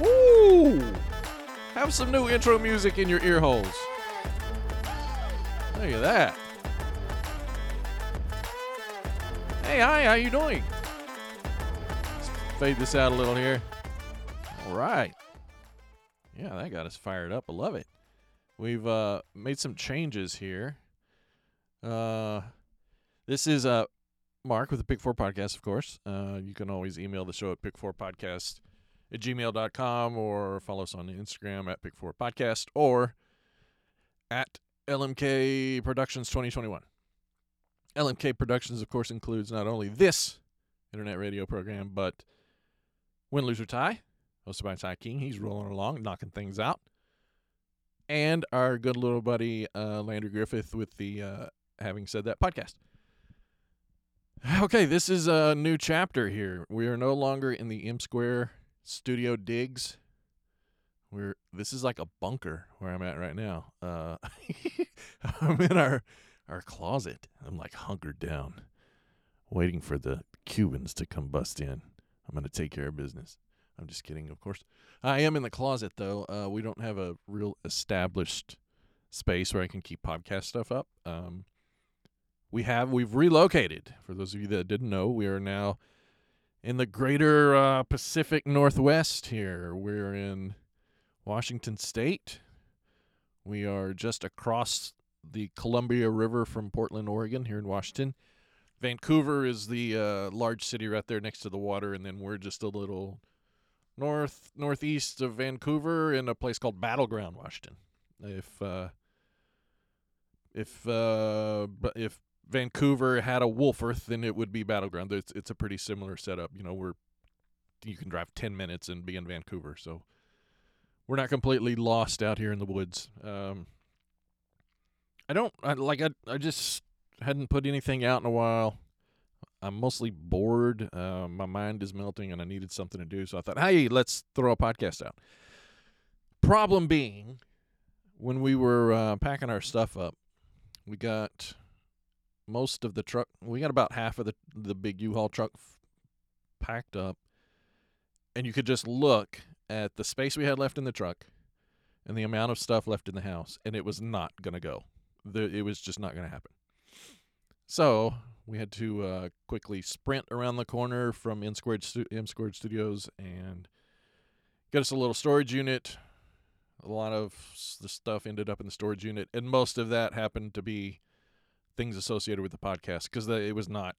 Woo! Have some new intro music in your ear holes. Look at that. Hey, hi, how you doing? Let's fade this out a little here. All right. Yeah, that got us fired up. I love it. We've uh, made some changes here. Uh, this is uh, Mark with the Pick 4 Podcast, of course. Uh, you can always email the show at pick4podcast at gmail.com or follow us on Instagram at Pick4 Podcast or at LMK Productions 2021. LMK Productions, of course, includes not only this internet radio program, but Win, Lose, Tie, hosted by Ty King. He's rolling along, knocking things out. And our good little buddy, uh, Landry Griffith, with the uh, Having Said That podcast. Okay, this is a new chapter here. We are no longer in the M Square studio digs. We're this is like a bunker where I'm at right now. Uh, I'm in our our closet. I'm like hunkered down, waiting for the Cubans to come bust in. I'm gonna take care of business. I'm just kidding, of course. I am in the closet though. Uh, we don't have a real established space where I can keep podcast stuff up. Um, we have we've relocated. For those of you that didn't know, we are now in the greater uh, Pacific Northwest. Here, we're in Washington State. We are just across the Columbia River from Portland, Oregon, here in Washington. Vancouver is the uh, large city right there next to the water, and then we're just a little north northeast of Vancouver in a place called Battleground, Washington. If uh, if uh, if Vancouver had a Wolfforth, then it would be Battleground. It's it's a pretty similar setup. You know, we're you can drive ten minutes and be in Vancouver, so we're not completely lost out here in the woods. Um, I don't I, like I I just hadn't put anything out in a while. I'm mostly bored. Uh, my mind is melting, and I needed something to do. So I thought, hey, let's throw a podcast out. Problem being, when we were uh, packing our stuff up, we got most of the truck. We got about half of the the big U-Haul truck f- packed up, and you could just look at the space we had left in the truck and the amount of stuff left in the house, and it was not gonna go. The, it was just not gonna happen. So we had to uh, quickly sprint around the corner from M Squared, M Squared Studios and get us a little storage unit. A lot of the stuff ended up in the storage unit, and most of that happened to be things associated with the podcast because it was not,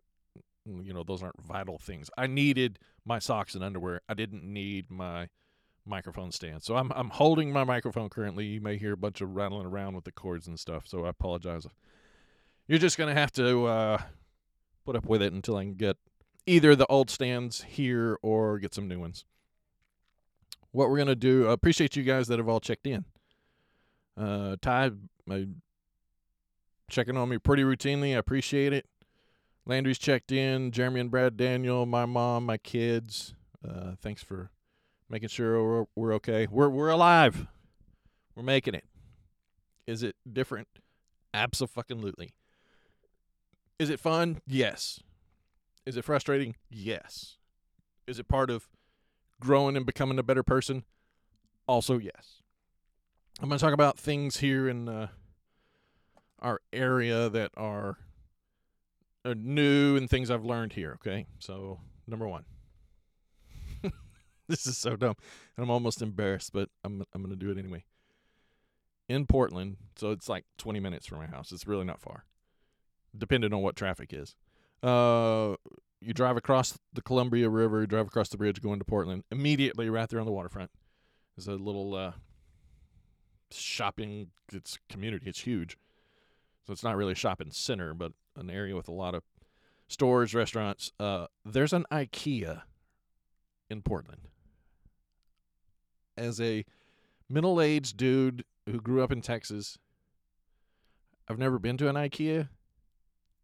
you know, those aren't vital things. I needed my socks and underwear. I didn't need my microphone stand. So I'm I'm holding my microphone currently. You may hear a bunch of rattling around with the cords and stuff. So I apologize. You're just gonna have to uh, put up with it until I can get either the old stands here or get some new ones. What we're gonna do? I appreciate you guys that have all checked in. Uh, Ty, uh, checking on me pretty routinely. I appreciate it. Landry's checked in. Jeremy and Brad Daniel, my mom, my kids. Uh, thanks for making sure we're, we're okay. We're we're alive. We're making it. Is it different? Absolutely. Is it fun? Yes. Is it frustrating? Yes. Is it part of growing and becoming a better person? Also, yes. I'm going to talk about things here in uh, our area that are, new and things I've learned here. Okay. So, number one. this is so dumb. And I'm almost embarrassed, but I'm, I'm to do it anyway. In Portland, so it's like 20 minutes from my house. It's really not far, depending on what traffic is. Uh, you drive across the Columbia River, drive across the bridge going to Portland. Immediately, right there on the waterfront, is a little uh, shopping. It's community. It's huge, so it's not really a shopping center, but an area with a lot of stores, restaurants. Uh, there's an IKEA in Portland. As a middle-aged dude who grew up in Texas, I've never been to an IKEA.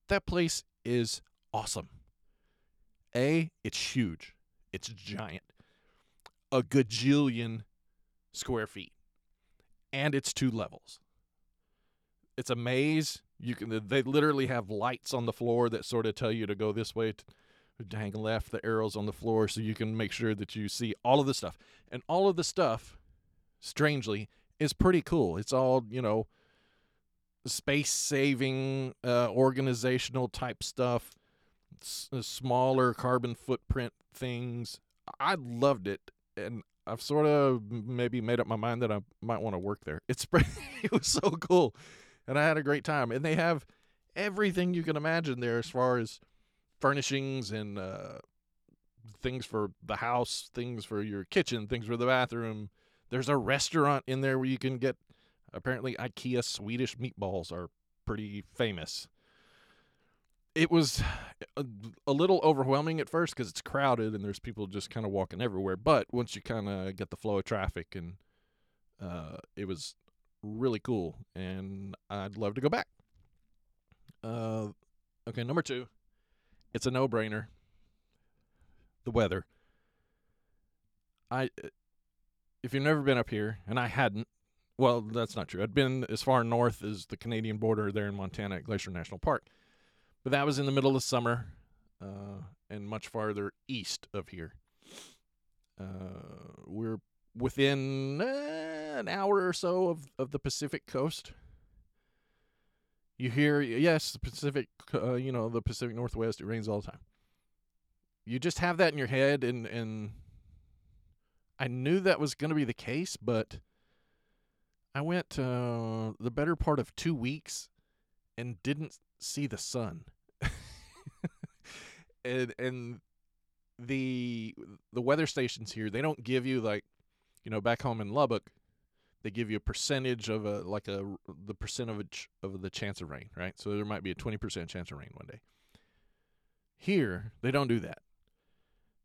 That place is awesome. A, it's huge. It's giant. A gajillion square feet. And it's two levels. It's a maze. You can they literally have lights on the floor that sort of tell you to go this way. t- hang left the arrows on the floor so you can make sure that you see all of the stuff. And all of the stuff, strangely, is pretty cool. It's all, you know, space saving, uh, organizational type stuff, s- uh, smaller carbon footprint things. I loved it. And I've sort of maybe made up my mind that I might want to work there. It's it was so cool, and I had a great time. And they have everything you can imagine there as far as furnishings and uh, things for the house, things for your kitchen, things for the bathroom. There's a restaurant in there where you can get. Apparently, IKEA Swedish meatballs are pretty famous. It was a, a little overwhelming at first because it's crowded and there's people just kind of walking everywhere. But once you kind of get the flow of traffic, and uh, it was really cool, and I'd love to go back. Uh, okay, number two, it's a no-brainer. The weather. I, if you've never been up here, and I hadn't, well, that's not true. I'd been as far north as the Canadian border there in Montana at Glacier National Park, but that was in the middle of summer, uh, and much farther east of here. Uh, we're within uh, an hour or so of, of the Pacific coast. You hear, yes, the Pacific, uh, you know, the Pacific Northwest, it rains all the time. You just have that in your head, and, and I knew that was going to be the case, but I went uh, the better part of two weeks and didn't see the sun. and and the the weather stations here, they don't give you like, you know, back home in Lubbock, they give you a percentage of a like a the percentage of the chance of rain, right? So there might be a 20% chance of rain one day. Here, they don't do that.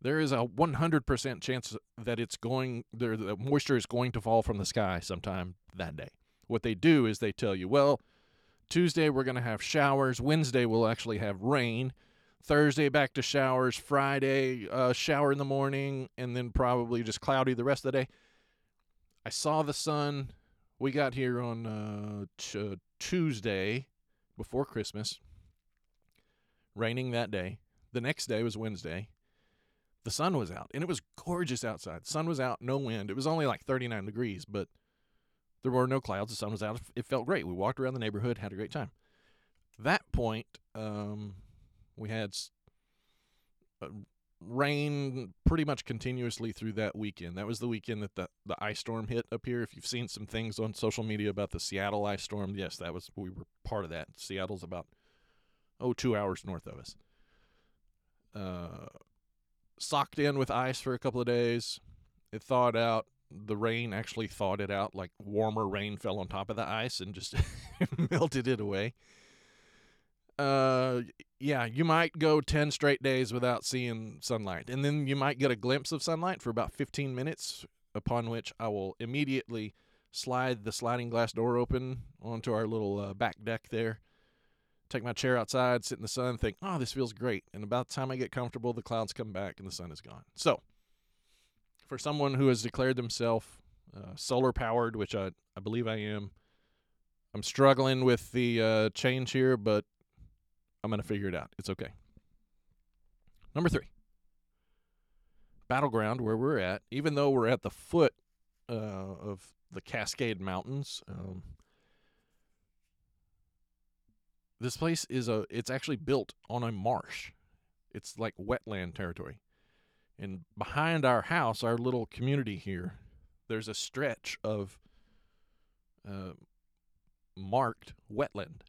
There is a 100% chance that it's going there the moisture is going to fall from the sky sometime that day. What they do is they tell you, well, Tuesday we're going to have showers, Wednesday we'll actually have rain, Thursday back to showers, Friday uh, shower in the morning and then probably just cloudy the rest of the day. I saw the sun. We got here on uh, t- Tuesday before Christmas. Raining that day. The next day was Wednesday. The sun was out, and it was gorgeous outside. Sun was out, no wind. It was only like 39 degrees, but there were no clouds. The sun was out. It felt great. We walked around the neighborhood, had a great time. That point, um, we had uh, rain pretty much continuously through that weekend. That was the weekend that the, the ice storm hit up here. If you've seen some things on social media about the Seattle ice storm, yes, that was we were part of that. Seattle's about oh two hours north of us. Uh, socked in with ice for a couple of days. It thawed out. The rain actually thawed it out. Like warmer rain fell on top of the ice and just melted it away. Uh, yeah, you might go 10 straight days without seeing sunlight. And then you might get a glimpse of sunlight for about 15 minutes, upon which I will immediately slide the sliding glass door open onto our little uh, back deck there. Take my chair outside, sit in the sun, think, oh, this feels great. And about the time I get comfortable, the clouds come back and the sun is gone. So, for someone who has declared themselves uh, solar powered, which I, I believe I am, I'm struggling with the uh, change here, but I'm going to figure it out. It's okay. Number three, battleground where we're at, even though we're at the foot uh, of the Cascade Mountains, um, this place is a. It's actually built on a marsh. It's like wetland territory, and behind our house, our little community here, there's a stretch of uh, marked wetland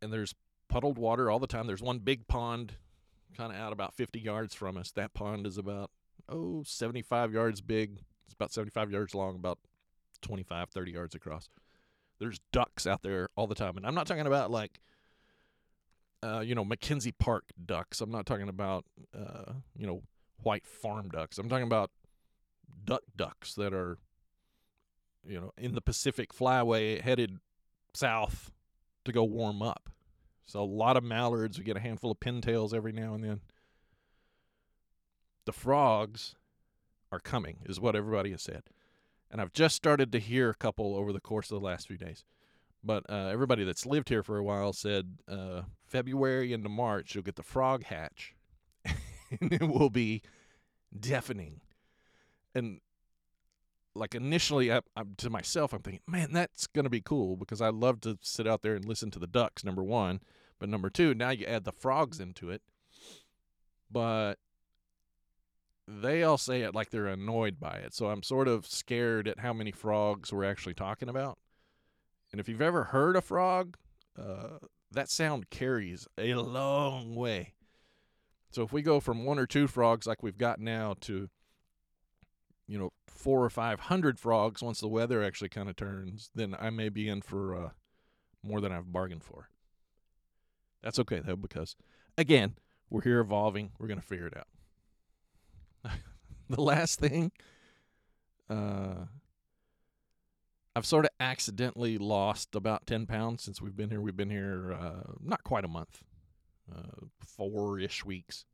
and there's puddled water all the time. There's one big pond kind of out about 50 yards from us. That pond is about, oh, 75 yards big. It's about 75 yards long, about 25, 30 yards across. There's ducks out there all the time. And I'm not talking about like, uh, you know, Mackenzie Park ducks. I'm not talking about, uh, you know, white farm ducks. I'm talking about duck ducks that are, you know, in the Pacific Flyway headed south to go warm up. So a lot of mallards. We get a handful of pintails every now and then. The frogs are coming, is what everybody has said. And I've just started to hear a couple over the course of the last few days. But uh, everybody that's lived here for a while said uh, February into March you'll get the frog hatch, and it will be deafening. And like initially, I, I'm, to myself, I'm thinking, man, that's gonna be cool because I love to sit out there and listen to the ducks. Number one, but number two, now you add the frogs into it. But they all say it like they're annoyed by it. So I'm sort of scared at how many frogs we're actually talking about. And if you've ever heard a frog, uh, that sound carries a long way. So if we go from one or two frogs like we've got now to, you know, four or five hundred frogs once the weather actually kind of turns, then I may be in for uh, more than I've bargained for. That's okay though, because again, we're here evolving. We're gonna figure it out. the last thing, uh, I've sort of accidentally lost about 10 pounds since we've been here. We've been here uh, not quite a month, uh, four ish weeks.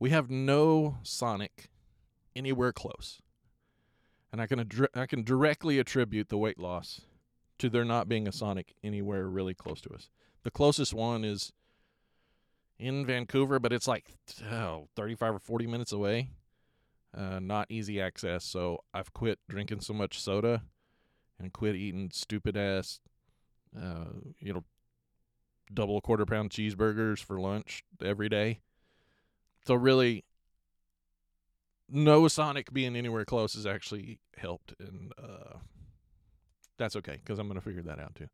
We have no Sonic anywhere close. And I can, adri- I can directly attribute the weight loss to there not being a Sonic anywhere really close to us. The closest one is in Vancouver, but it's like oh, 35 or 40 minutes away uh, not easy access. So I've quit drinking so much soda and quit eating stupid ass, uh, you know, double quarter pound cheeseburgers for lunch every day. So really, no Sonic being anywhere close has actually helped, and uh, that's okay because I'm gonna figure that out too.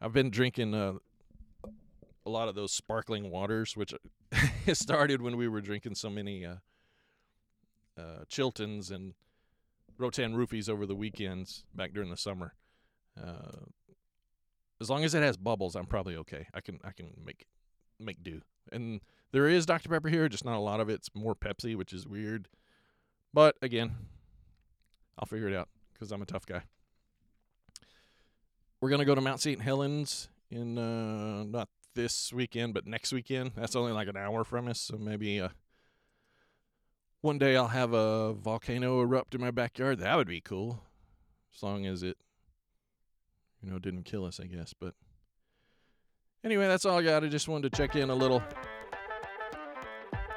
I've been drinking uh, a lot of those sparkling waters, which started when we were drinking so many uh, uh, Chiltons and Rotan Roofies over the weekends back during the summer. Uh, as long as it has bubbles, I'm probably okay. I can I can make make do. And there is Dr Pepper here, just not a lot of it. It's more Pepsi, which is weird. But again, I'll figure it out because I'm a tough guy. We're gonna go to Mount St. Helens in uh, not this weekend, but next weekend. That's only like an hour from us, so maybe uh, one day I'll have a volcano erupt in my backyard. That would be cool. As long as it, you know, didn't kill us, I guess. But anyway, that's all I got. I just wanted to check in a little.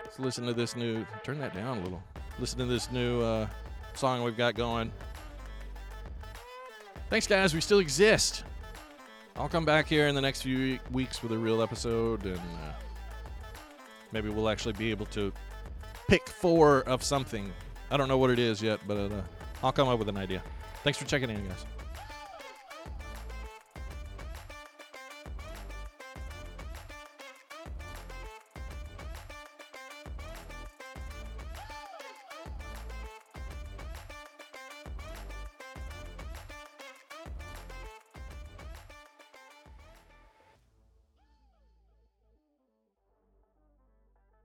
Let's listen to this new. Turn that down a little. Listen to this new uh, song we've got going. Thanks, guys. We still exist. I'll come back here in the next few weeks with a real episode, and uh, maybe we'll actually be able to pick four of something. I don't know what it is yet, but uh, I'll come up with an idea. Thanks for checking in, guys.